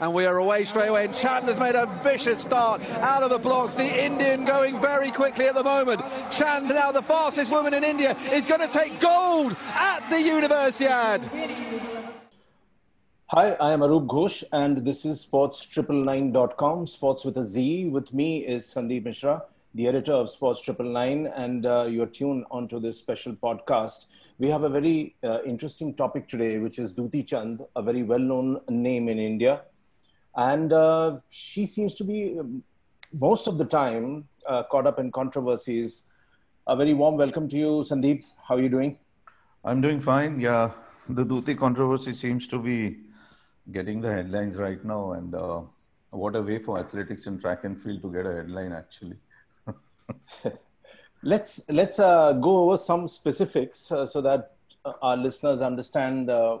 and we are away straight away. And Chandler's made a vicious start out of the blocks. The Indian going very quickly at the moment. Chand, now the fastest woman in India, is going to take gold at the Universiade. Hi, I am Arup Ghosh, and this is sportz999.com, sports with a Z. With me is Sandeep Mishra, the editor of Sports Triple Nine, and uh, you're tuned onto this special podcast. We have a very uh, interesting topic today, which is Dutee Chand, a very well known name in India. And uh, she seems to be, um, most of the time, uh, caught up in controversies. A very warm welcome to you, Sandeep. How are you doing? I'm doing fine. Yeah, the Dutee controversy seems to be getting the headlines right now. And uh, what a way for athletics and track and field to get a headline, actually. let's let's uh, go over some specifics uh, so that uh, our listeners understand uh,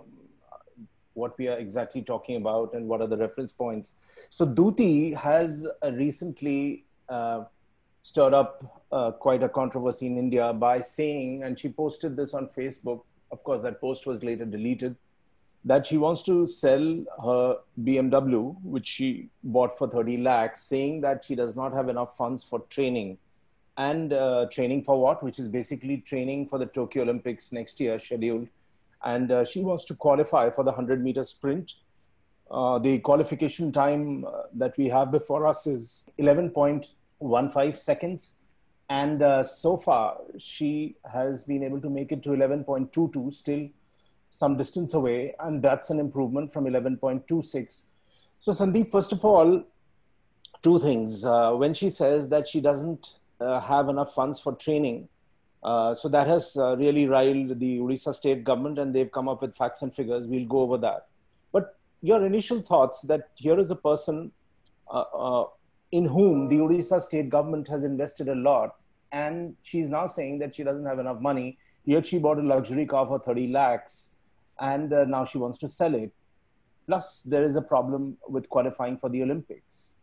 what we are exactly talking about and what are the reference points. So Dutee has uh, recently stirred up quite a controversy in India by saying, and she posted this on Facebook. Of course, that post was later deleted that she wants to sell her BMW, which she bought for 30 lakhs, saying that she does not have enough funds for training. And uh, training for what? Which is basically training for the Tokyo Olympics next year, scheduled. And uh, she wants to qualify for the 100 meter sprint. Uh, the qualification time uh, that we have before us is 11.15 seconds. And uh, so far, she has been able to make it to 11.22, still some distance away, and that's an improvement from 11.26. So, Sandeep, first of all, two things. Uh, when she says that she doesn't uh, have enough funds for training, uh, so that has uh, really riled the Odisha state government, and they've come up with facts and figures. We'll go over that. But your initial thoughts that here is a person uh, uh, in whom the Odisha state government has invested a lot, and she's now saying that she doesn't have enough money. Yet she bought a luxury car for 30 lakhs and uh, now she wants to sell it. Plus, there is a problem with qualifying for the Olympics.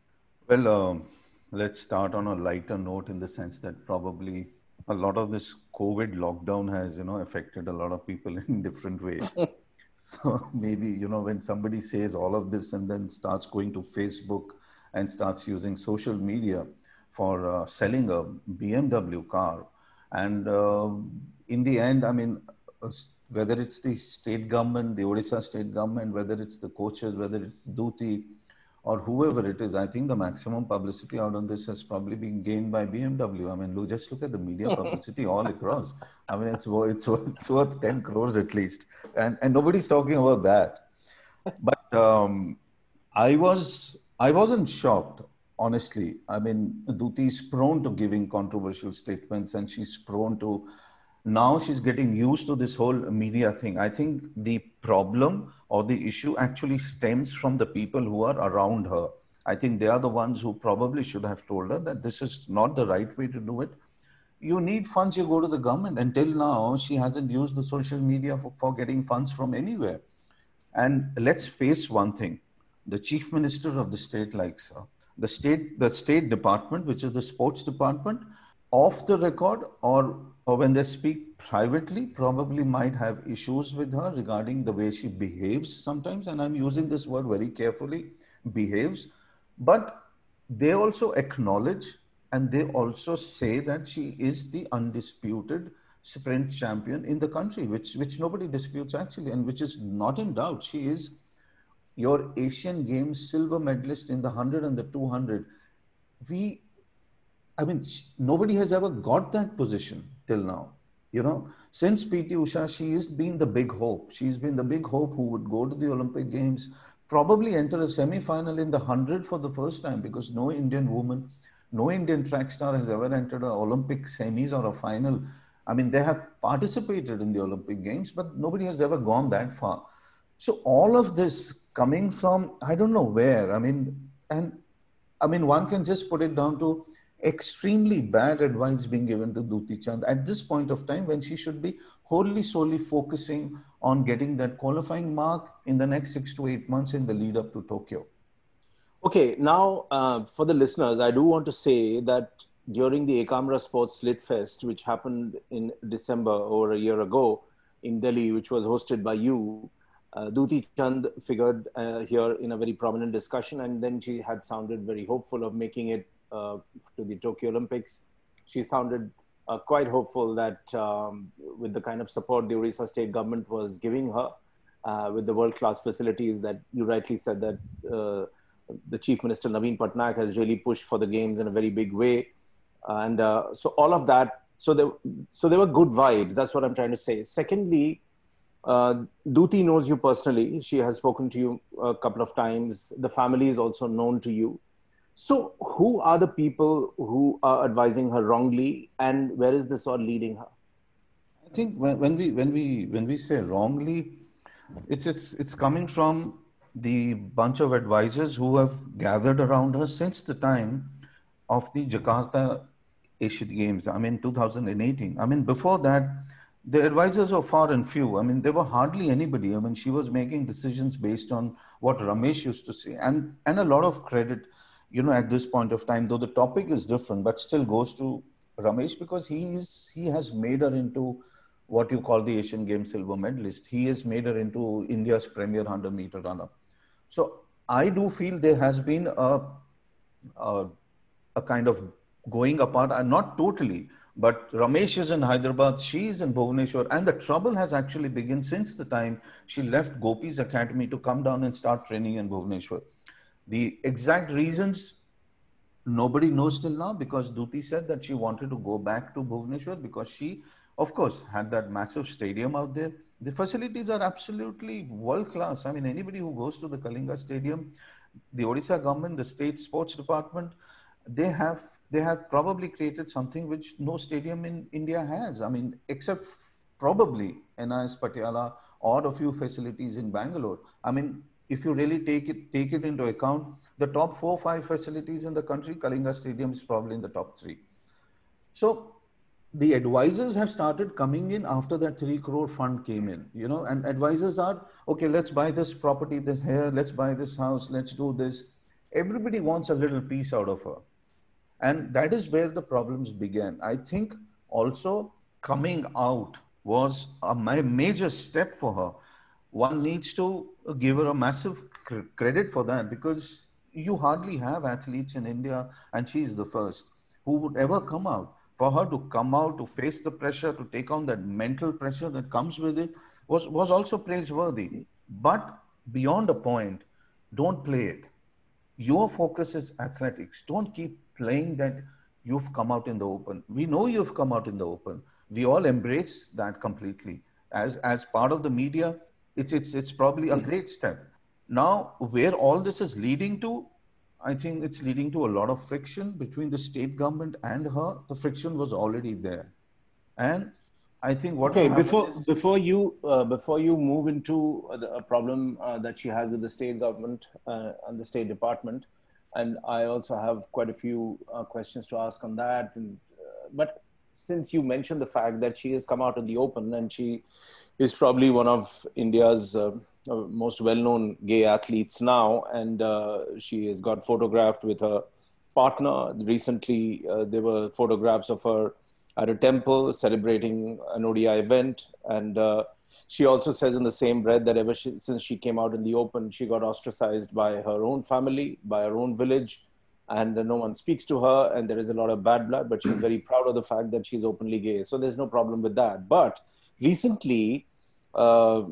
Well, um, let's start on a lighter note in the sense that probably a lot of this COVID lockdown has, you know, affected a lot of people in different ways. so maybe, you know, when somebody says all of this and then starts going to Facebook and starts using social media for uh, selling a BMW car, and uh, in the end, I mean, whether it's the state government, the Odisha state government, whether it's the coaches, whether it's Dutee or whoever it is, I think the maximum publicity out of this has probably been gained by BMW. I mean, just look at the media publicity all across. I mean, it's, it's, it's worth 10 crores at least. And, and nobody's talking about that. But um, I, was, I wasn't shocked, honestly. I mean, Dutee is prone to giving controversial statements and she's prone to now she's getting used to this whole media thing. I think the problem or the issue actually stems from the people who are around her. I think they are the ones who probably should have told her that this is not the right way to do it. You need funds, you go to the government. Until now, she hasn't used the social media for, for getting funds from anywhere. And let's face one thing the chief minister of the state likes her. The state, the state department, which is the sports department, off the record or or when they speak privately, probably might have issues with her regarding the way she behaves sometimes. And I'm using this word very carefully behaves. But they also acknowledge and they also say that she is the undisputed sprint champion in the country, which, which nobody disputes actually, and which is not in doubt. She is your Asian Games silver medalist in the 100 and the 200. We, I mean, nobody has ever got that position till now. You know, since PT Usha, she has been the big hope. She's been the big hope who would go to the Olympic Games, probably enter a semi-final in the 100 for the first time because no Indian woman, no Indian track star has ever entered an Olympic semis or a final. I mean, they have participated in the Olympic Games, but nobody has ever gone that far. So all of this coming from, I don't know where, I mean, and I mean, one can just put it down to extremely bad advice being given to Dutee Chand at this point of time when she should be wholly solely focusing on getting that qualifying mark in the next six to eight months in the lead up to Tokyo. Okay, now uh, for the listeners, I do want to say that during the Ekamra Sports Lit Fest, which happened in December over a year ago in Delhi, which was hosted by you, uh, Dutee Chand figured uh, here in a very prominent discussion, and then she had sounded very hopeful of making it to the Tokyo Olympics. She sounded uh, quite hopeful that um, with the kind of support the Orissa state government was giving her, uh, with the world-class facilities that you rightly said that uh, the Chief Minister Naveen Patnaik has really pushed for the games in a very big way, and so all of that. So there, so there were good vibes. That's what I'm trying to say. Secondly, uh, Dutee knows you personally. She has spoken to you a couple of times. The family is also known to you. So, who are the people who are advising her wrongly, and where is this all leading her? I think when, when we when we when we say wrongly, it's it's it's coming from the bunch of advisors who have gathered around her since the time of the Jakarta Asian Games. I mean, 2018. I mean, before that, the advisors were far and few. I mean, there were hardly anybody. I mean, she was making decisions based on what Ramesh used to say, and and a lot of credit, you know, at this point of time, though the topic is different, but still goes to Ramesh because he's he has made her into what you call the Asian Games silver medalist. He has made her into India's premier 100 meter runner. So I do feel there has been a a, a kind of going apart, and not totally, but Ramesh is in Hyderabad, she is in Bhubaneswar, and the trouble has actually begun since the time she left Gopi's academy to come down and start training in Bhubaneswar. The exact reasons nobody knows till now because Dutee said that she wanted to go back to Bhubaneswar because she, of course, had that massive stadium out there. The facilities are absolutely world class. I mean, anybody who goes to the Kalinga Stadium, the Odisha government, the state sports department, they have they have probably created something which no stadium in India has. I mean, except probably NIS Patiala or a few facilities in Bangalore. I mean, if you really take it take it into account, the top four or five facilities in the country, Kalinga Stadium is probably in the top three. So the advisors have started coming in after that three crore fund came in, you know, and advisors are okay. Let's buy this property, this here. Let's buy this house. Let's do this. Everybody wants a little piece out of her and that is where the problems began. I think also coming out was a major step for her. One needs to give her a massive credit for that because you hardly have athletes in India, and she is the first who would ever come out. For her to come out, to face the pressure, to take on that mental pressure that comes with it, was, was also praiseworthy. But beyond a point, don't play it. Your focus is athletics. Don't keep playing that you've come out in the open. We know you've come out in the open. We all embrace that completely. As, as part of the media, it's, it's, it's probably a great step. Now, where all this is leading to, I think it's leading to a lot of friction between the state government and her. The friction was already there. And I think what okay before is, before you uh, before you move into a problem uh, that she has with the state government uh, and the state department, and I also have quite a few uh, questions to ask on that. And, uh, but since you mentioned the fact that she has come out in the open and she is probably one of India's uh, uh most well-known gay athletes now, and uh, she has got photographed with her partner. Recently, uh, there were photographs of her at a temple celebrating an ODI event, and she also says in the same breath that ever she, since she came out in the open, she got ostracized by her own family, by her own village, and uh, no one speaks to her, and there is a lot of bad blood. But she's very proud of the fact that she's openly gay, so there's no problem with that. But recently, uh,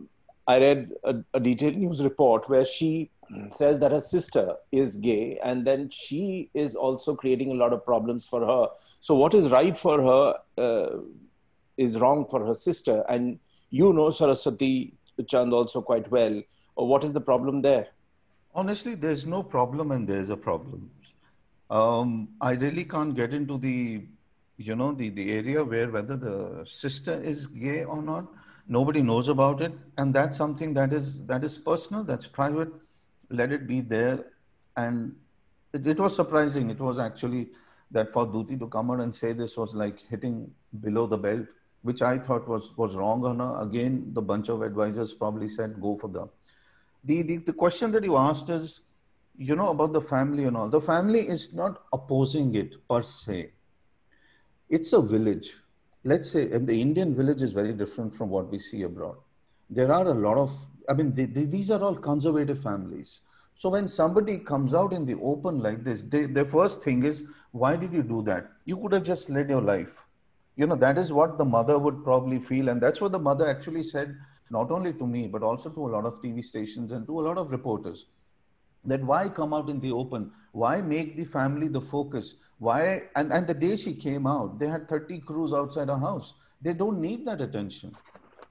I read a, a detailed news report where she says that her sister is gay, and then she is also creating a lot of problems for her. So what is right for her uh, is wrong for her sister, and you know Saraswati Chand also quite well. What is the problem there? Honestly, there's no problem and there's a problem. Um, I really can't get into the, you know, the, the area where whether the sister is gay or not. Nobody knows about it. And that's something that is, that is personal, that's private. Let it be there. And it, it was surprising. It was actually that for Dutee to come out and say this was like hitting below the belt which I thought was, was wrong. Anna. Again, the bunch of advisors probably said, go for the. The, the, the question that you asked is, you know, about the family and all. The family is not opposing it per se. It's a village. Let's say, and the Indian village is very different from what we see abroad. There are a lot of I mean, they, they, these are all conservative families. So when somebody comes out in the open like this, they, their first thing is, why did you do that? You could have just led your life. You know, that is what the mother would probably feel. And that's what the mother actually said, not only to me, but also to a lot of TV stations and to a lot of reporters. That why come out in the open? Why make the family the focus? Why? And, and the day she came out, they had 30 crews outside her house. They don't need that attention.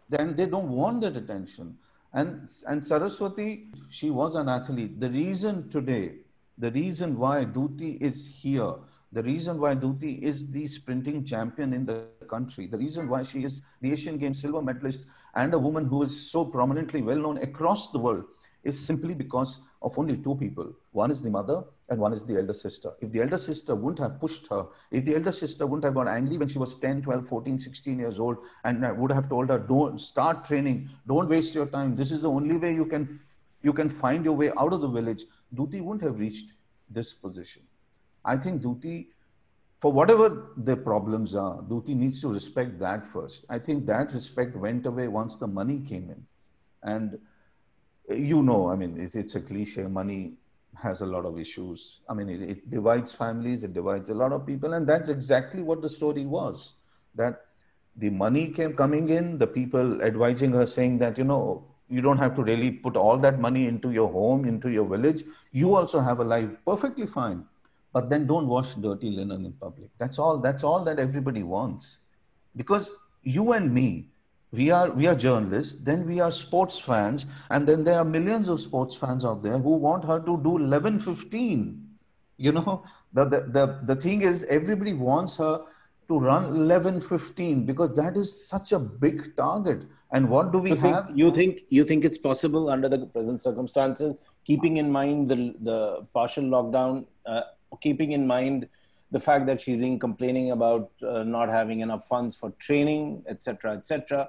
Then they don't want that attention. And, and Saraswati, she was an athlete. The reason today, the reason why Dutee is here, the reason why Dutee is the sprinting champion in the country, the reason why she is the Asian Games silver medalist and a woman who is so prominently well known across the world is simply because of only two people. One is the mother and one is the elder sister. If the elder sister wouldn't have pushed her, if the elder sister wouldn't have got angry when she was 10, 12, 14, 16 years old and uh, would have told her, don't start training, don't waste your time. This is the only way you can, you can find your way out of the village. Dutee wouldn't have reached this position. I think Dutee, for whatever the problems are, Dutee needs to respect that first. I think that respect went away once the money came in. And eh, you know, I mean, it's, it's a cliche. Money has a lot of issues. I mean, it, it, divides families, it divides a lot of people, and that's exactly what the story was. That the money came coming in, the people advising her saying that you know you don't have to really put all that money into your home, into your village. You also have a life perfectly fine, but then don't wash dirty linen in public. That's all. That's all that everybody wants, because you and me, we are we are journalists then we are sports fans and then there are millions of sports fans out there who want her to do 11 15 you know the, the the the thing is everybody wants her to run 11 15 because that is such a big target and what do we you have think, you think you think it's possible under the present circumstances keeping in mind the the partial lockdown uh, keeping in mind the fact that she's been complaining about uh, not having enough funds for training etc etc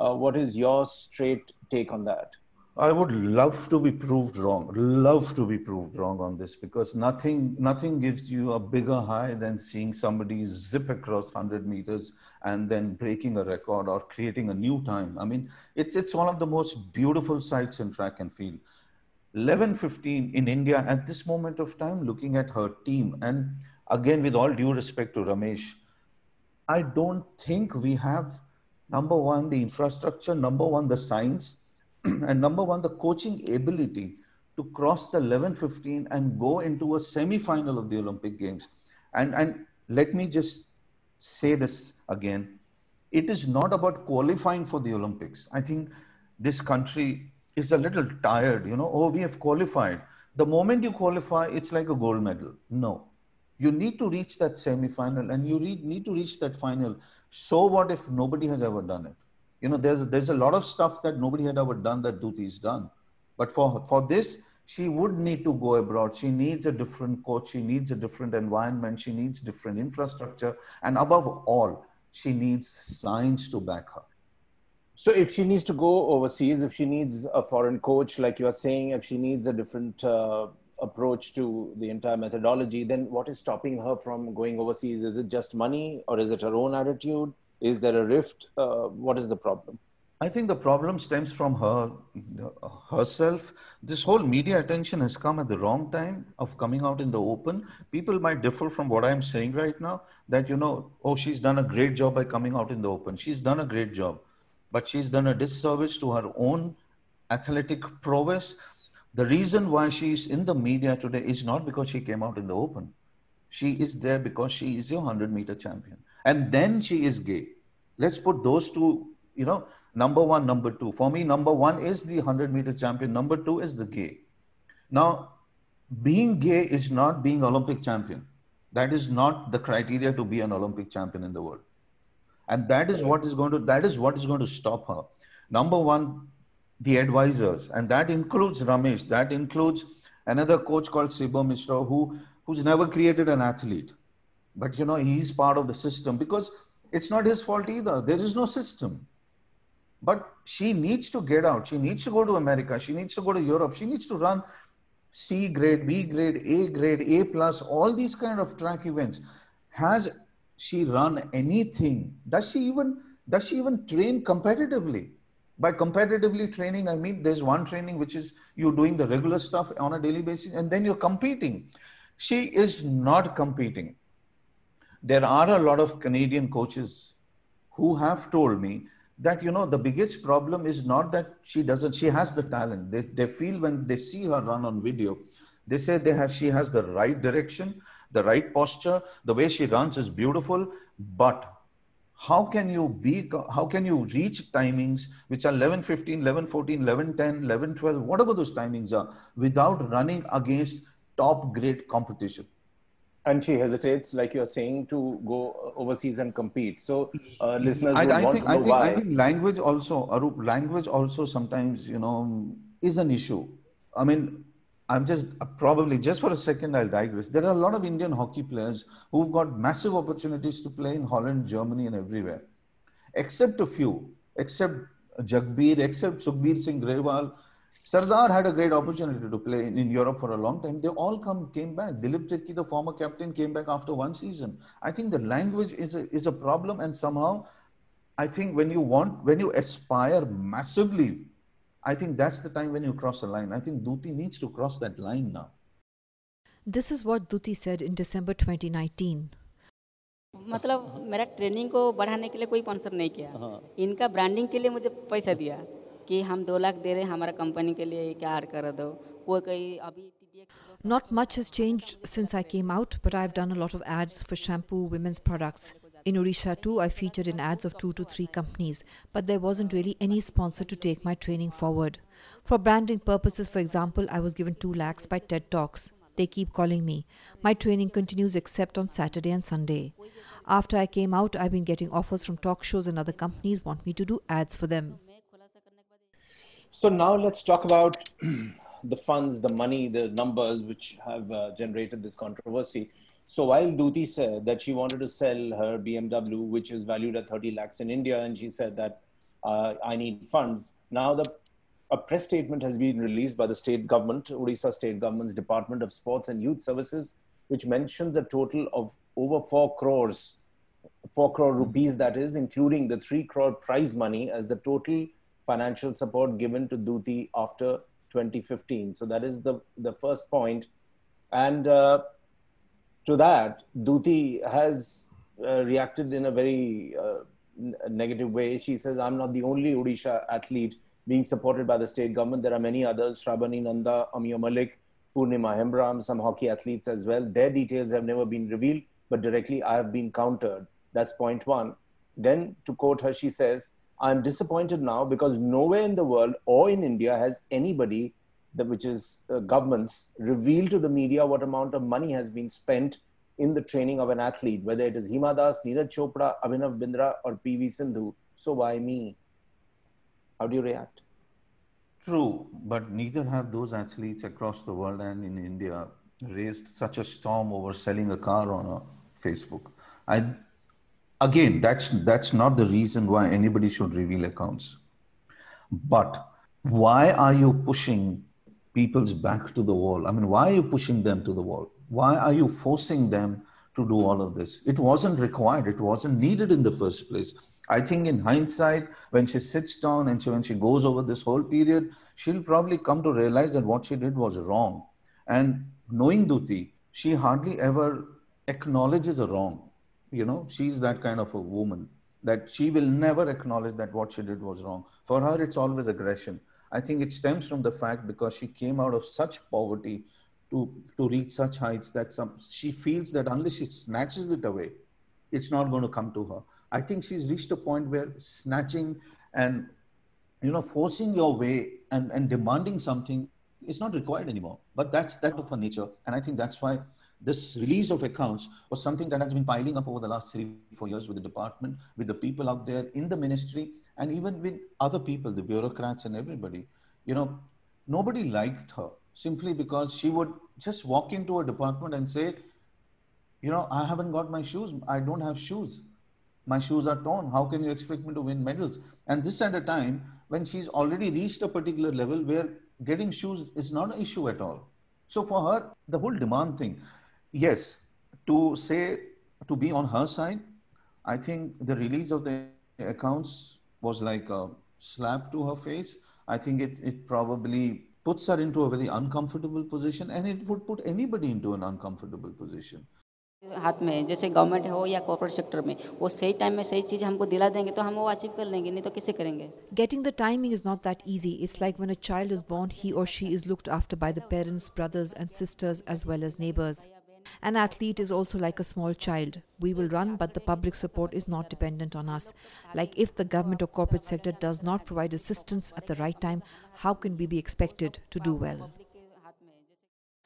uh, what is your straight take on that? I would love to be proved wrong. Love to be proved wrong on this because nothing nothing gives you a bigger high than seeing somebody zip across 100 meters and then breaking a record or creating a new time. I mean, it's it's one of the most beautiful sights in track and field. 11:15 in India at this moment of time, looking at her team, and again with all due respect to Ramesh, I don't think we have number one, the infrastructure, number one, the science, and number one, the coaching ability to cross the 11.15 and go into a semi final of the Olympic Games. And, and let me just say this again it is not about qualifying for the Olympics. I think this country is a little tired, you know, oh, we have qualified. The moment you qualify, it's like a gold medal. No, you need to reach that semi-final and you need to reach that final. So what if nobody has ever done it? You know there's there's a lot of stuff that nobody had ever done that Dutee's done. But for for this she would need to go abroad. She needs a different coach. She needs a different environment. She needs different infrastructure. And above all she needs science to back her so if she needs to go overseas if she needs a foreign coach like you are saying if she needs a different uh, approach to the entire methodology, then what is stopping her from going overseas? Is it just money or is it her own attitude? Is there a rift? Uh, what is the problem? I think the problem stems from her herself. This whole media attention has come at the wrong time of coming out in the open. People might differ from what I'm saying right now that, you know, oh, she's done a great job by coming out in the open. She's done a great job, but she's done a disservice to her own athletic prowess the reason why she's in the media today is not because she came out in the open. She is there because she is your 100 meter champion. And then she is gay. Let's put those two, you know, number one, number two. For me, number one is the 100 meter champion, number two is the gay. Now, being gay is not being Olympic champion. That is not the criteria to be an Olympic champion in the world. And that is what is going to that is what is going to stop her. Number one, the advisors, and that includes Ramesh, that includes another coach called Sibo Mishra, who, who's never created an athlete. But, you know, he's part of the system because it's not his fault either. There is no system. But she needs to get out. She needs to go to America. She needs to go to Europe. She needs to run C grade, B grade, A grade, A plus, all these kind of track events. Has she run anything? Does she even does she even train competitively? By competitively training, I mean there's one training which is you're doing the regular stuff on a daily basis and then you're competing. She is not competing. There are a lot of Canadian coaches who have told me that you know the biggest problem is not that she doesn't she has the talent they, they feel when they see her run on video they say they have she has the right direction the right posture the way she runs is beautiful but how can you be how can you reach timings which are 11 15 11 14 11 10 11 12 whatever those timings are without running against top grade competition and she hesitates, like you're saying, to go overseas and compete. So uh, listeners I, I want think to know I think why. I think language also Arup, language also sometimes you know is an issue. I mean, I'm just uh, probably just for a second I'll digress. There are a lot of Indian hockey players who've got massive opportunities to play in Holland, Germany, and everywhere, except a few, except Jagbir, except Sukhbir Singh Grewal. Sardar had a great opportunity to play in, in Europe for a long time. They all come came back. Dilip Tirkey, the former captain, came back after one season. I think the language is a, is a problem, and somehow, I think when you want when you aspire massively, I think that's the time when you cross the line. I think Dutee needs to cross that line now. This is what Dutee said in December 2019. मतलब मेरा training को बढ़ाने के लिए कोई sponsor नहीं किया हाँ। इनका ब्रांडिंग के लिए मुझे पैसा दिया कि हम दो लाख दे रहे हैं हमारा कंपनी के लिए क्या ऐड कर दो कोई कोई अभी Not much has changed since I came out, but I've done a lot of ads for shampoo, women's products. In Odisha too, I featured in ads of two to three companies, but there wasn't really any sponsor to take my training forward. For branding purposes, for example, I was given 2 lakhs by TED Talks. They keep calling me. My training continues except on Saturday and Sunday. After I came out, I've been getting offers from talk shows and other companies want me to do ads for them. So now let's talk about the funds, the money, the numbers which have uh, generated this controversy. So while Dutee said that she wanted to sell her BMW, which is valued at 30 lakhs in India, and she said that uh, I need funds. Now the a press statement has been released by the state government, Odisha state government's Department of Sports and Youth Services, which mentions a total of over four crores, four crore rupees that is, including the three crore prize money as the total financial support given to Dutee after 2015. So that is the the first point, and uh, to that, Dutee has uh, reacted in a very uh, n- negative way. She says, "I'm not the only Odisha athlete." being supported by the state government. There are many others, Shrabani Nanda, Amiya Mallick, Purnima Hembram, some hockey athletes as well. Their details have never been revealed, but directly I have been countered. That's point one. Then, to quote her, she says, I'm disappointed now because nowhere in the world or in India has anybody, that, which is uh, governments, reveal to the media what amount of money has been spent in the training of an athlete, whether it is Hima Das, Neeraj Chopra, Abhinav Bindra, or PV Sindhu. So why me? How do you react? True, but neither have those athletes across the world and in India raised such a storm over selling a car on a Facebook. I again, that's that's not the reason why anybody should reveal accounts. But why are you pushing people's back to the wall? I mean, why are you pushing them to the wall? Why are you forcing them to do all of this? It wasn't required. It wasn't needed in the first place. I think in hindsight, when she sits down and she, when she goes over this whole period, she'll probably come to realize that what she did was wrong. And knowing Dutee, she hardly ever acknowledges a wrong. You know, she's that kind of a woman that she will never acknowledge that what she did was wrong. For her, it's always aggression. I think it stems from the fact because she came out of such poverty to, to reach such heights that some, she feels that unless she snatches it away, it's not going to come to her. I think she's reached a point where snatching and you know forcing your way and, and demanding something is not required anymore. But that's that of her nature, and I think that's why this release of accounts was something that has been piling up over the last three, four years with the department, with the people out there in the ministry, and even with other people, the bureaucrats and everybody. You know, nobody liked her simply because she would just walk into a department and say, you know, I haven't got my shoes. I don't have shoes. My shoes are torn. How can you expect me to win medals? And this at a time when she's already reached a particular level where getting shoes is not an issue at all. So for her, the whole demand thing, yes, to say, to be on her side, I think the release of the accounts was like a, slap to her face, I think it, it probably puts her into a very uncomfortable position and it would put anybody into an uncomfortable position. हाथ में जैसे government हो या corporate sector में वो सही time में सही चीज़ हमको दिला देंगे तो हम वो अचीव कर लेंगे नहीं तो कैसे करेंगे Getting the timing is not that easy. It's like when a child is born, he or she is looked after by the parents, brothers, and sisters, as well as neighbors. an athlete is also like a small child. We will run, but the public support is not dependent on us. Like if the government or corporate sector does not provide assistance at the right time, how can we be expected to do well?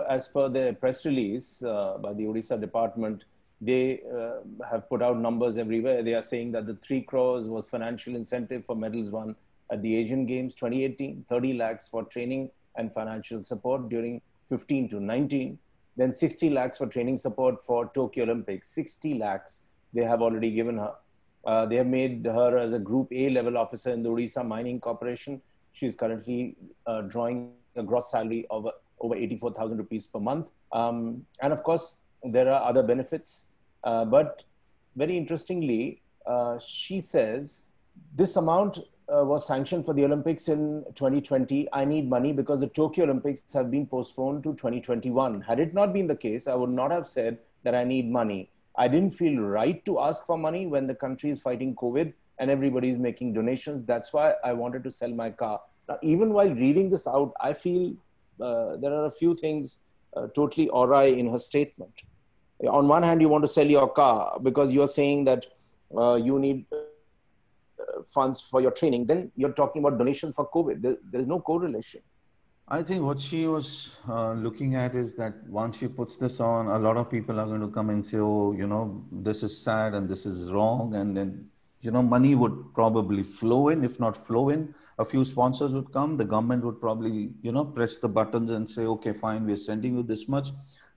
As per the press release uh, by the Odisha department, they uh, have put out numbers everywhere. They are saying that the 3 crores was financial incentive for medals won at the Asian Games 2018, 30 lakhs for training and financial support during 15 to 19, then 60 lakhs for training support for Tokyo Olympics. 60 lakhs they have already given her. Uh, they have made her as a Group A level officer in the Odisha Mining Corporation. She is currently uh, drawing a gross salary of over 84,000 rupees per month. Um, and of course, there are other benefits. Uh, but very interestingly, uh, she says this amount uh, was sanctioned for the Olympics in 2020. I need money because the Tokyo Olympics have been postponed to 2021. Had it not been the case, I would not have said that I need money. I didn't feel right to ask for money when the country is fighting COVID and everybody is making donations. That's why I wanted to sell my car. Now, even while reading this out, I feel uh, there are a few things uh, totally awry in her statement. On one hand, you want to sell your car because you're saying that uh, you need funds for your training. Then you're talking about donations for COVID. There, there is no correlation. I think what she was uh, looking at is that once she puts this on, a lot of people are going to come and say, oh, you know, this is sad and this is wrong. And then you know, money would probably flow in. If not flow in, a few sponsors would come. The government would probably, you know, press the buttons and say, okay, fine, we're sending you this much.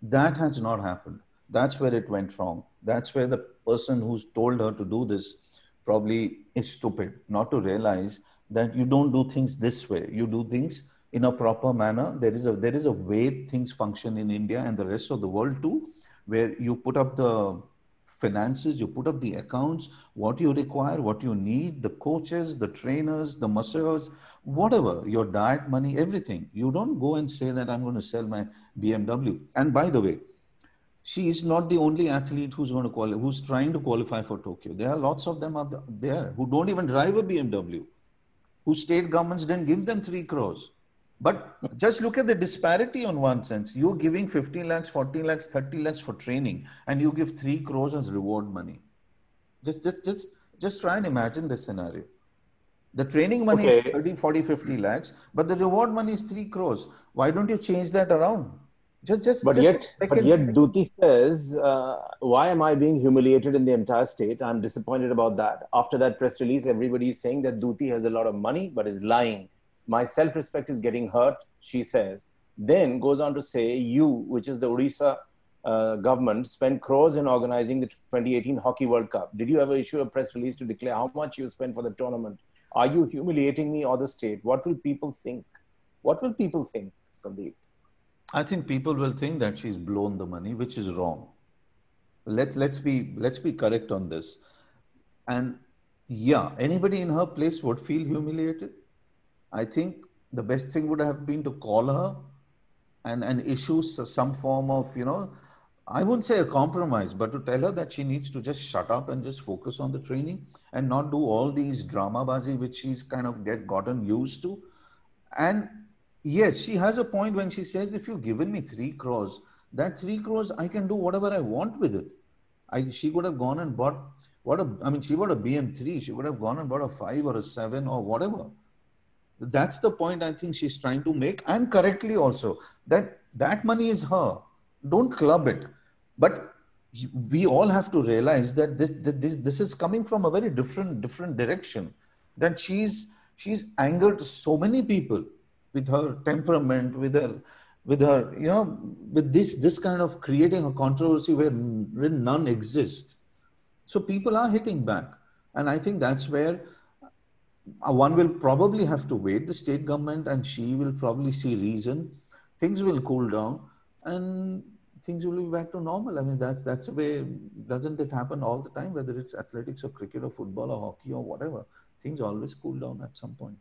That has not happened. That's where it went wrong. That's where the person who's told her to do this probably is stupid, not to realize that you don't do things this way. You do things in a proper manner. There is a there is a way things function in India and the rest of the world too, where you put up the finances, you put up the accounts, what you require, what you need, the coaches, the trainers, the masseurs, whatever, your diet, money, everything. You don't go and say that I'm going to sell my BMW. And by the way, she is not the only athlete who's going to qualify, who's trying to qualify for Tokyo. There are lots of them out there who don't even drive a BMW, whose state governments didn't give them three crores. But just look at the disparity on one sense. You're giving 15 lakhs, 14 lakhs, 30 lakhs for training, and you give three crores as reward money. Just, just, just, just try and imagine this scenario. The training money okay. is 30, 40, 50 lakhs, but the reward money is three crores. Why don't you change that around? Just, just, but just yet, but yet, Dutee says, uh, "Why am I being humiliated in the entire state? I'm disappointed about that." After that press release, everybody is saying that Dutee has a lot of money, but is lying my self respect is getting hurt, she says. Then goes on to say, you, which is the Odisha uh, government, spent crores in organizing the 2018 Hockey World Cup. Did you ever issue a press release to declare how much you spent for the tournament? Are you humiliating me or the state? What will people think? What will people think, Sandeep? I think people will think that she's blown the money, which is wrong. Let's let's be let's be correct on this. And yeah, anybody in her place would feel humiliated. I think the best thing would have been to call her and, and issue some form of, you know, I wouldn't say a compromise, but to tell her that she needs to just shut up and just focus on the training and not do all these drama bazi which she's kind of get gotten used to. And yes, she has a point when she says, if you've given me three crores, that three crores, I can do whatever I want with it. I, she could have gone and bought what a, I mean, she bought a BM3. She would have gone and bought a five or a seven or whatever. That's the point I think she's trying to make, and correctly also that that money is her. Don't club it, but we all have to realize that this this this is coming from a very different different direction. That she's she's angered so many people with her temperament, with her with her you know with this this kind of creating a controversy where, none exists. So people are hitting back, and I think that's where uh, one will probably have to wait the state government and she will probably see reason things will cool down and things will be back to normal i mean that's that's the way doesn't it happen all the time whether it's athletics or cricket or football or hockey or whatever things always cool down at some point.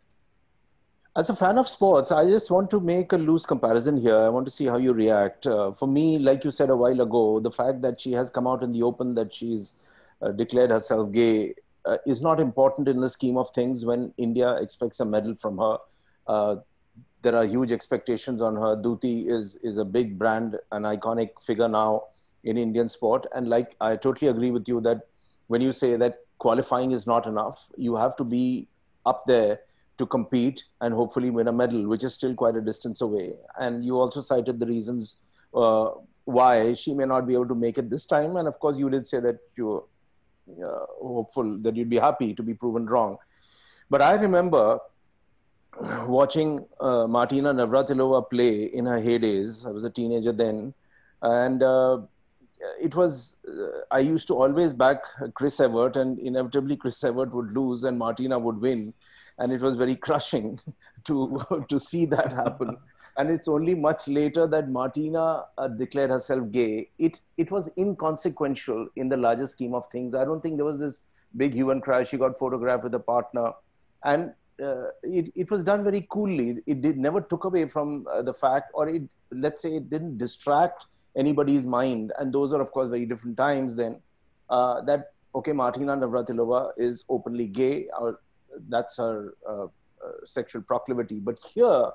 As a fan of sports, I just want to make a loose comparison here. I want to see how you react. Uh, for me, like you said a while ago, the fact that she has come out in the open that she's uh, declared herself gay uh, is not important in the scheme of things when India expects a medal from her. Uh, there are huge expectations on her. Dutee is, is a big brand, an iconic figure now in Indian sport. And like, I totally agree with you that when you say that qualifying is not enough, you have to be up there to compete and hopefully win a medal, which is still quite a distance away. And you also cited the reasons uh, why she may not be able to make it this time. And of course, you did say that you're uh, hopeful that you'd be happy to be proven wrong. But I remember watching uh, Martina Navratilova play in her heydays. I was a teenager then. And uh, it was, uh, I used to always back Chris Evert, and inevitably Chris Evert would lose and Martina would win and it was very crushing to to see that happen. and it's only much later that Martina uh, declared herself gay. It it was inconsequential in the larger scheme of things. I don't think there was this big hue and cry. She got photographed with a partner, and uh, it it was done very coolly. It did never took away from uh, the fact, or it let's say it didn't distract anybody's mind. And those are of course very different times. Then uh, that okay, Martina Navratilova is openly gay, or that's her uh, uh, sexual proclivity. But here,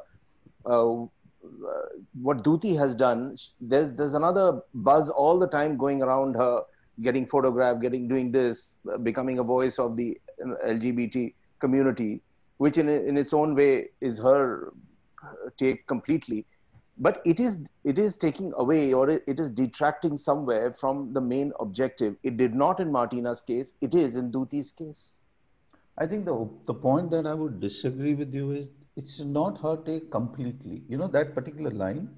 uh, what Dutee has done, there's there's another buzz all the time going around her, getting photographed, getting doing this, becoming a voice of the LGBT community, which in in its own way is her take completely. But it is it is taking away or it is detracting somewhere from the main objective. It did not in martina's case. It is in dutee's case I think the the point that I would disagree with you is it's not her take completely. You know that particular line.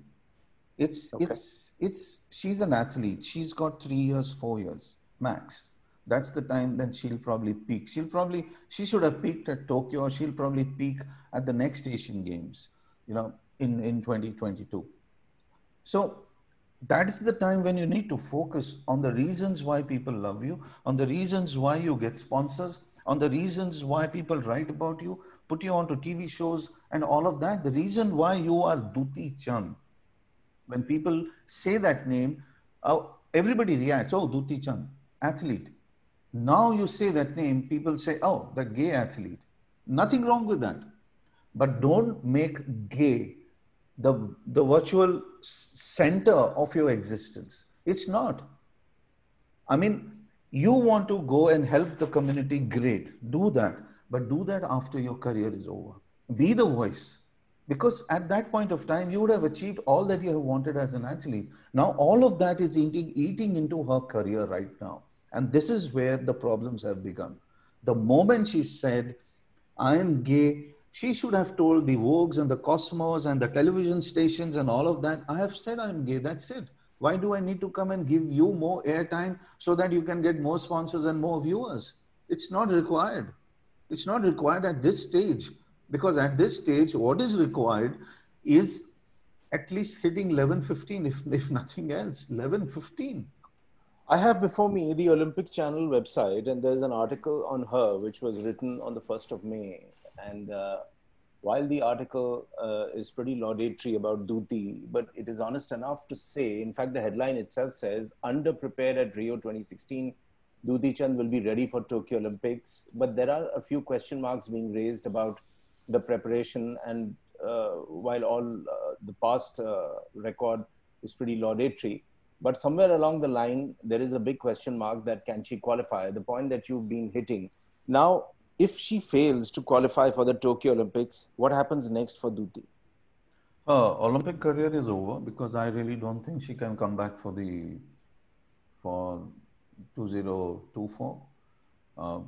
It's okay. it's it's she's an athlete. She's got three years, four years max. That's the time that she'll probably peak. She'll probably she should have peaked at Tokyo. Or she'll probably peak at the next Asian Games. You know, in in 2022. So that's the time when you need to focus on the reasons why people love you, on the reasons why you get sponsors, on the reasons why people write about you, put you onto TV shows and all of that. The reason why you are Dutee Chand, when people say that name, uh, everybody reacts, oh, Dutee Chand, athlete. Now you say that name, people say, oh, the gay athlete. Nothing wrong with that. But don't make gay the, the virtual center of your existence. It's not. I mean, you want to go and help the community, great, do that. But do that after your career is over. Be the voice. Because at that point of time, you would have achieved all that you have wanted as an athlete. Now, all of that is eating, eating into her career right now. And this is where the problems have begun. The moment she said, I am gay, she should have told the Vogues and the Cosmos and the television stations and all of that, I have said I'm gay, that's it. Why do I need to come and give you more airtime so that you can get more sponsors and more viewers? It's not required. It's not required at this stage because at this stage, what is required is at least hitting 11, 15, if, if nothing else, 11, 15. I have before me the Olympic Channel website, and there's an article on her which was written on the 1st of May. And uh, while the article uh, is pretty laudatory about Dutee, but it is honest enough to say, in fact, the headline itself says, underprepared at Rio 2016, Dutee Chand will be ready for Tokyo Olympics. But there are a few question marks being raised about the preparation. And uh, while all uh, the past uh, record is pretty laudatory, but somewhere along the line, there is a big question mark that can she qualify? The point that you've been hitting. Now, if she fails to qualify for the Tokyo Olympics, what happens next for Dutee? Her Olympic career is over because I really don't think she can come back for the for 2024. Uh,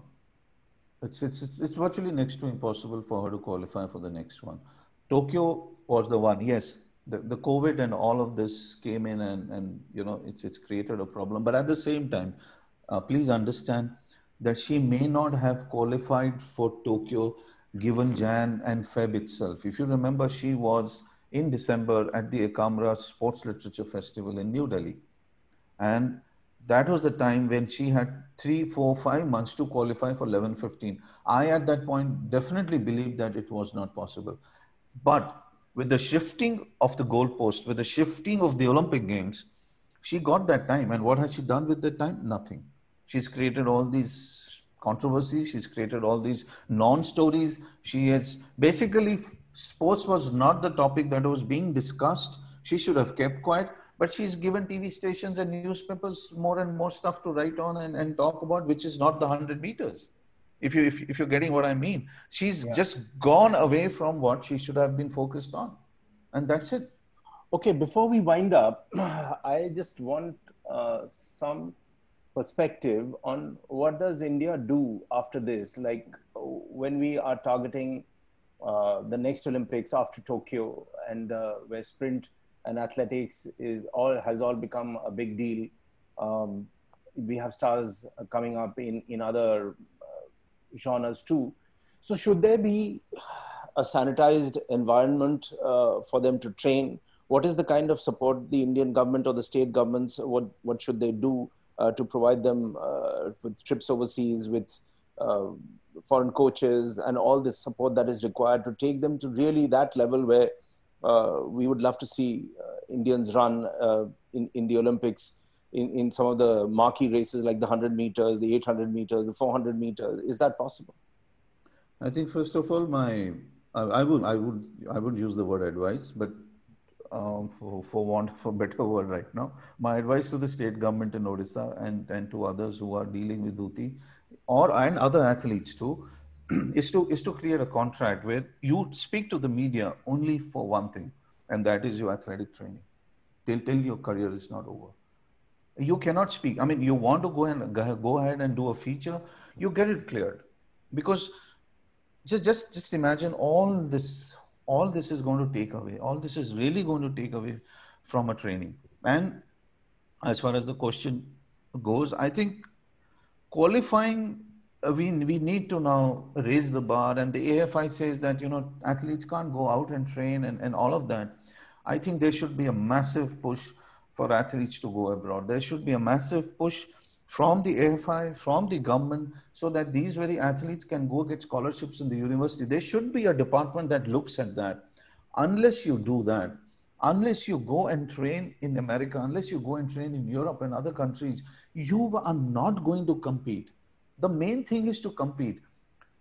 it's, it's, it's virtually next to impossible for her to qualify for the next one. Tokyo was the one, yes. The, the COVID and all of this came in and, and you know it's it's created a problem. But at the same time, uh, please understand that she may not have qualified for Tokyo given Jan and Feb itself. If you remember, she was in December at the Ekamra Sports Literature Festival in New Delhi. And that was the time when she had three, four, five months to qualify for 11, 15. I, at that point, definitely believed that it was not possible. But with the shifting of the goalpost, with the shifting of the Olympic Games, she got that time. And what has she done with that time? Nothing. She's created all these controversies. She's created all these non-stories. She has basically sports was not the topic that was being discussed. She should have kept quiet but she's given TV stations and newspapers more and more stuff to write on and, and talk about, which is not the 100 meters. If, you, if, if you're getting what I mean, she's yeah. just gone away from what she should have been focused on. And that's it. Okay, before we wind up, I just want uh, some perspective on what does India do after this? Like when we are targeting uh, the next Olympics after Tokyo and uh, where sprint and athletics is all has all become a big deal. Um, we have stars coming up in in other uh, genres too. So should there be a sanitized environment uh, for them to train? What is the kind of support the Indian government or the state governments? What what should they do to provide them uh, with trips overseas with uh, foreign coaches and all this support that is required to take them to really that level where uh, we would love to see uh, Indians run uh, in, in the Olympics in, in some of the marquee races like the 100 meters, the 800 meters, the 400 meters. Is that possible? I think first of all, my I, would I would I would use the word advice, but um, for, for want a better word right now, my advice to the state government in Odisha and, and to others who are dealing with Dutee or and other athletes too is to is to create a contract where you speak to the media only for one thing, and that is your athletic training, till till your career is not over. You cannot speak. I mean, you want to go and go ahead and do a feature, you get it cleared, because just just just imagine all this all this is going to take away. All this is really going to take away from a training. And as far as the question goes, I think qualifying uh, we, we need to now raise the bar and the AFI says that, you know, athletes can't go out and train and, and all of that. I think there should be a massive push for athletes to go abroad. There should be a massive push from the AFI, from the government, so that these very athletes can go get scholarships in the university. There should be a department that looks at that. Unless you do that, unless you go and train in America, unless you go and train in Europe and other countries, you are not going to compete. The main thing is to compete.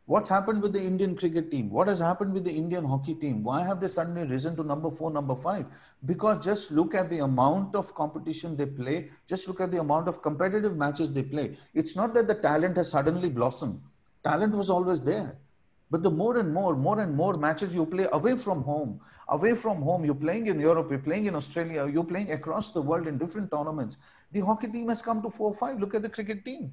What's happened with the Indian cricket team? What has happened with the Indian hockey team? Why have they suddenly risen to number four, number five? Because just look at the amount of competition they play. Just look at the amount of competitive matches they play. It's not that the talent has suddenly blossomed. Talent was always there. But the more and more, more and more matches you play away from home, away from home, you're playing in Europe, you're playing in Australia, you're playing across the world in different tournaments. The hockey team has come to four, five. Look at the cricket team.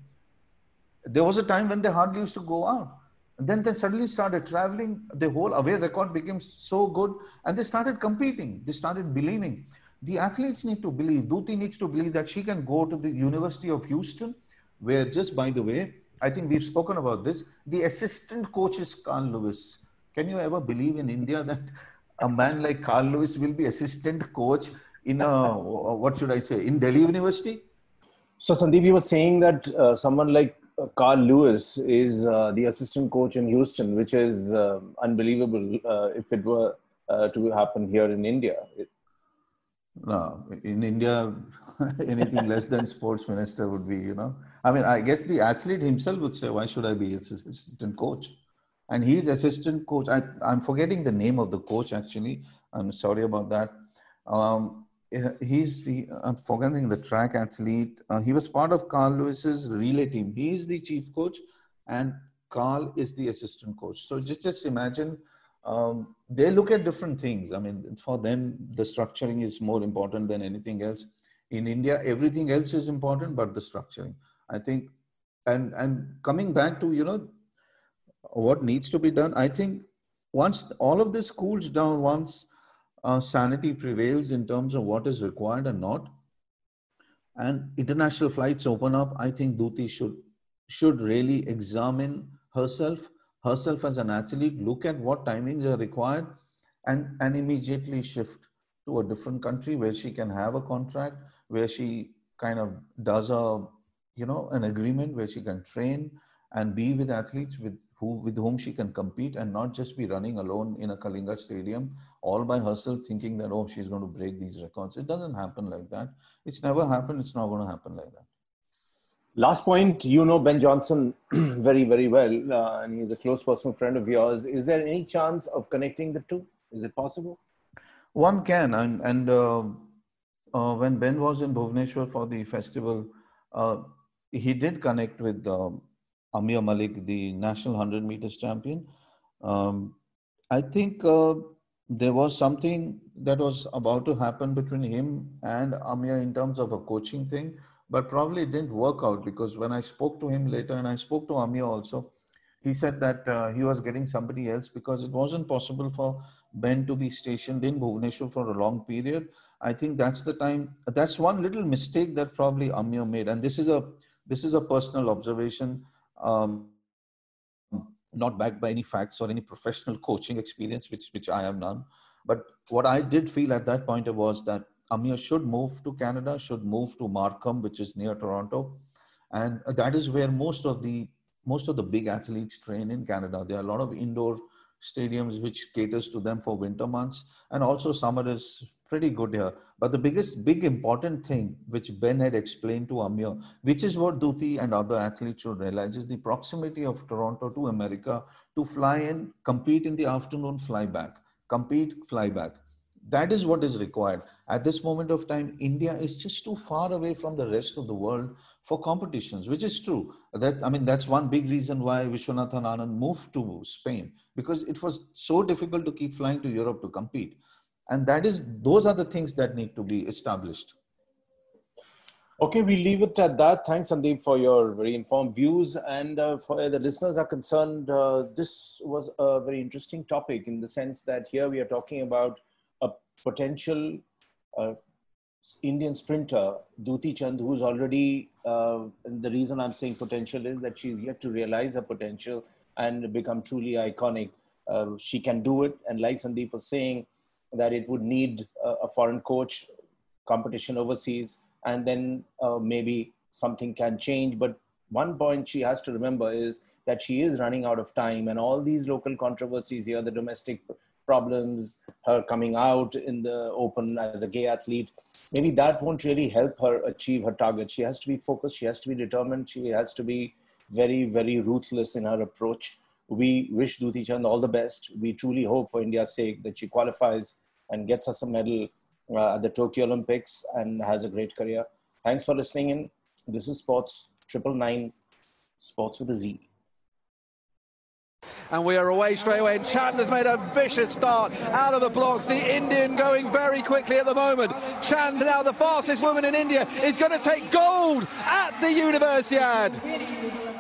There was a time when they hardly used to go out. Then they suddenly started traveling. The whole away record became so good and they started competing. They started believing. The athletes need to believe. Dutee needs to believe that she can go to the University of Houston, where just by the way, I think we've spoken about this. The assistant coach is Carl Lewis. Can you ever believe in India that a man like Carl Lewis will be assistant coach in a, what should I say, in Delhi University? So Sandeep, you were saying that uh, someone like Carl Lewis is uh, the assistant coach in Houston, which is uh, unbelievable uh, if it were uh, to happen here in India. It, no, in India, anything less than sports minister would be, you know. I mean, I guess the athlete himself would say, "Why should I be assistant coach?" And he's assistant coach. I, I'm forgetting the name of the coach. Actually, I'm sorry about that. Um, he's he, I'm forgetting the track athlete. Uh, he was part of Carl Lewis's relay team. He is the chief coach, and Carl is the assistant coach. So just just imagine um, they look at different things. I mean, for them, the structuring is more important than anything else. In India, everything else is important, but the structuring. I think, and and coming back to you know what needs to be done. I think once all of this cools down, once uh, sanity prevails in terms of what is required and not. And international flights open up. I think Dutee should should really examine herself, herself as an athlete, look at what timings are required, and and immediately shift to a different country where she can have a contract, where she kind of does a, you know, an agreement where she can train and be with athletes with who with whom she can compete and not just be running alone in a Kalinga stadium all by herself thinking that oh she's going to break these records. It doesn't happen like that. It's never happened. It's not going to happen like that. Last point, you know Ben Johnson very very well, uh, and he's a close personal friend of yours. Is there any chance of connecting the two? Is it possible? One can, and and uh, uh, when Ben was in Bhubaneswar for the festival, uh, he did connect with um, Amiya Mallick, the national 100 meters champion. Um, I think uh, there was something that was about to happen between him and Amiya in terms of a coaching thing, but probably it didn't work out because when I spoke to him later and I spoke to Amiya also, he said that uh, he was getting somebody else because it wasn't possible for Ben to be stationed in Bhubaneswar for a long period. I think that's the time. That's one little mistake that probably Amiya made, and this is a this is a personal observation um, not backed by any facts or any professional coaching experience, which which I have none. But what I did feel at that point was that Amiya should move to Canada, should move to Markham, which is near Toronto, and that is where most of the most of the big athletes train in Canada. There are a lot of indoor stadiums which caters to them for winter months, and also summer is pretty good here. But the biggest, big important thing which Ben had explained to Amiya, which is what Dutee and other athletes should realize, is the proximity of Toronto to America to fly in, compete in the afternoon, fly back, compete, fly back. That is what is required. At this moment of time, India is just too far away from the rest of the world for competitions, which is true. That I mean, that's one big reason why Viswanathan Anand moved to Spain because it was so difficult to keep flying to Europe to compete. And that is those are the things that need to be established. Okay we leave it at that. Thanks sandeep for your very informed views. And uh, for the listeners are concerned uh, this was a very interesting topic in the sense that here we are talking about a potential uh, Indian sprinter, Dutee Chand, who's already, uh, the reason I'm saying potential is that she's yet to realize her potential and become truly iconic. Uh, she can do it. And like Sandeep was saying, that it would need a, foreign coach, competition overseas, and then uh, maybe something can change. But one point she has to remember is that she is running out of time, and all these local controversies here, the domestic problems, her coming out in the open as a gay athlete, maybe that won't really help her achieve her target. She has to be focused, she has to be determined, she has to be very, very ruthless in her approach. We wish Dutee Chand all the best. We truly hope for India's sake that she qualifies and gets us a medal uh, at the Tokyo Olympics and has a great career. Thanks for listening in. This is Sports Triple Nine, Sports with a Z. And we are away straight away. And Chandler's made a vicious start out of the blocks. The Indian going very quickly at the moment. Chand, now the fastest woman in India, is going to take gold at the Universiade.